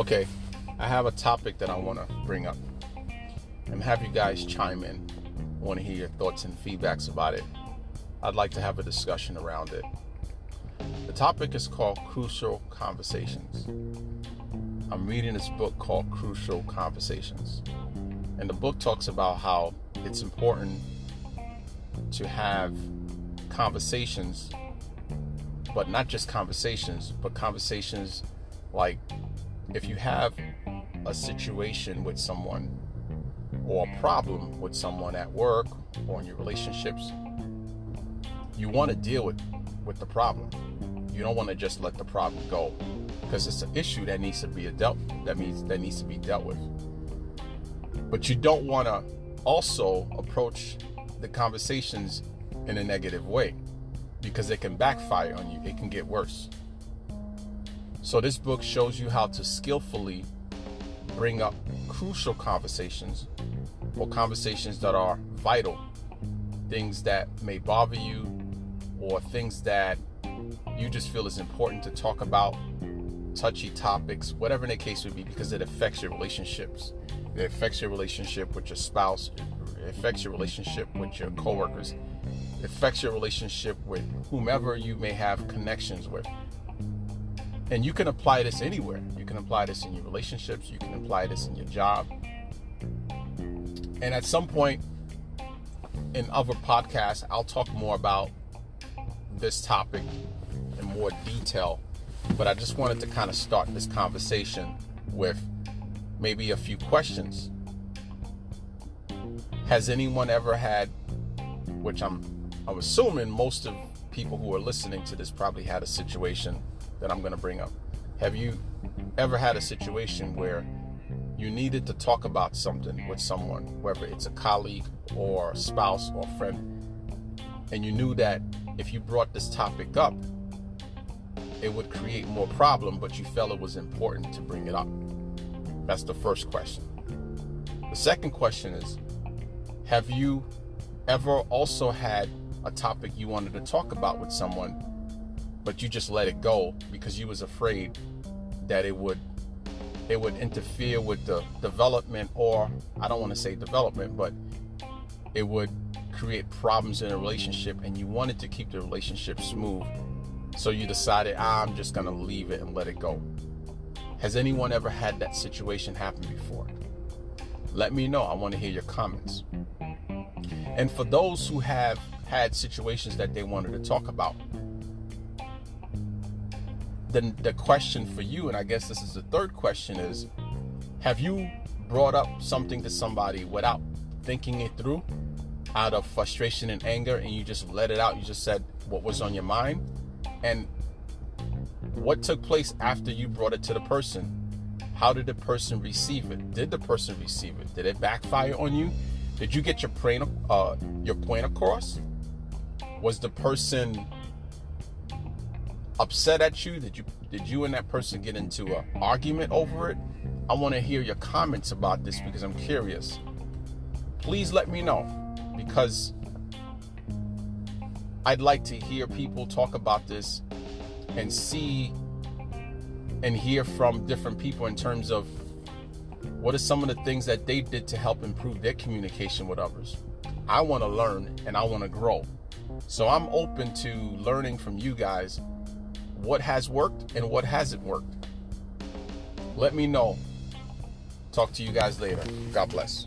Okay, I have a topic that I want to bring up and have you guys chime in. I want to hear your thoughts and feedbacks about it. I'd like to have a discussion around it. The topic is called Crucial Conversations. I'm reading this book called Crucial Conversations. And the book talks about how it's important to have conversations, but not just conversations, but conversations like if you have a situation with someone or a problem with someone at work or in your relationships, you want to deal with with the problem. You don't want to just let the problem go because it's an issue that needs to be dealt that means that needs to be dealt with. But you don't want to also approach the conversations in a negative way because it can backfire on you. It can get worse. So, this book shows you how to skillfully bring up crucial conversations or conversations that are vital, things that may bother you, or things that you just feel is important to talk about, touchy topics, whatever the case would be, because it affects your relationships. It affects your relationship with your spouse, it affects your relationship with your coworkers, it affects your relationship with whomever you may have connections with. And you can apply this anywhere. You can apply this in your relationships, you can apply this in your job. And at some point in other podcasts, I'll talk more about this topic in more detail. But I just wanted to kind of start this conversation with maybe a few questions. Has anyone ever had, which I'm I'm assuming most of people who are listening to this probably had a situation that I'm going to bring up. Have you ever had a situation where you needed to talk about something with someone, whether it's a colleague or spouse or friend, and you knew that if you brought this topic up, it would create more problem, but you felt it was important to bring it up? That's the first question. The second question is Have you ever also had a topic you wanted to talk about with someone but you just let it go because you was afraid that it would it would interfere with the development or I don't want to say development but it would create problems in a relationship and you wanted to keep the relationship smooth so you decided ah, I'm just to leave it and let it go. Has anyone ever had that situation happen before? Let me know. I want to hear your comments. And for those who have had situations that they wanted to talk about, the, the question for you, and I guess this is the third question, is have you brought up something to somebody without thinking it through out of frustration and anger and you just let it out? You just said what was on your mind? And what took place after you brought it to the person? How did the person receive it? Did the person receive it? Did it backfire on you? Did you get your point, uh, your point across? Was the person upset at you? Did you did you and that person get into an argument over it? I want to hear your comments about this because I'm curious. Please let me know because I'd like to hear people talk about this and see and hear from different people in terms of what are some of the things that they did to help improve their communication with others. I want to learn and I want to grow. So I'm open to learning from you guys what has worked and what hasn't worked. Let me know. Talk to you guys later. God bless.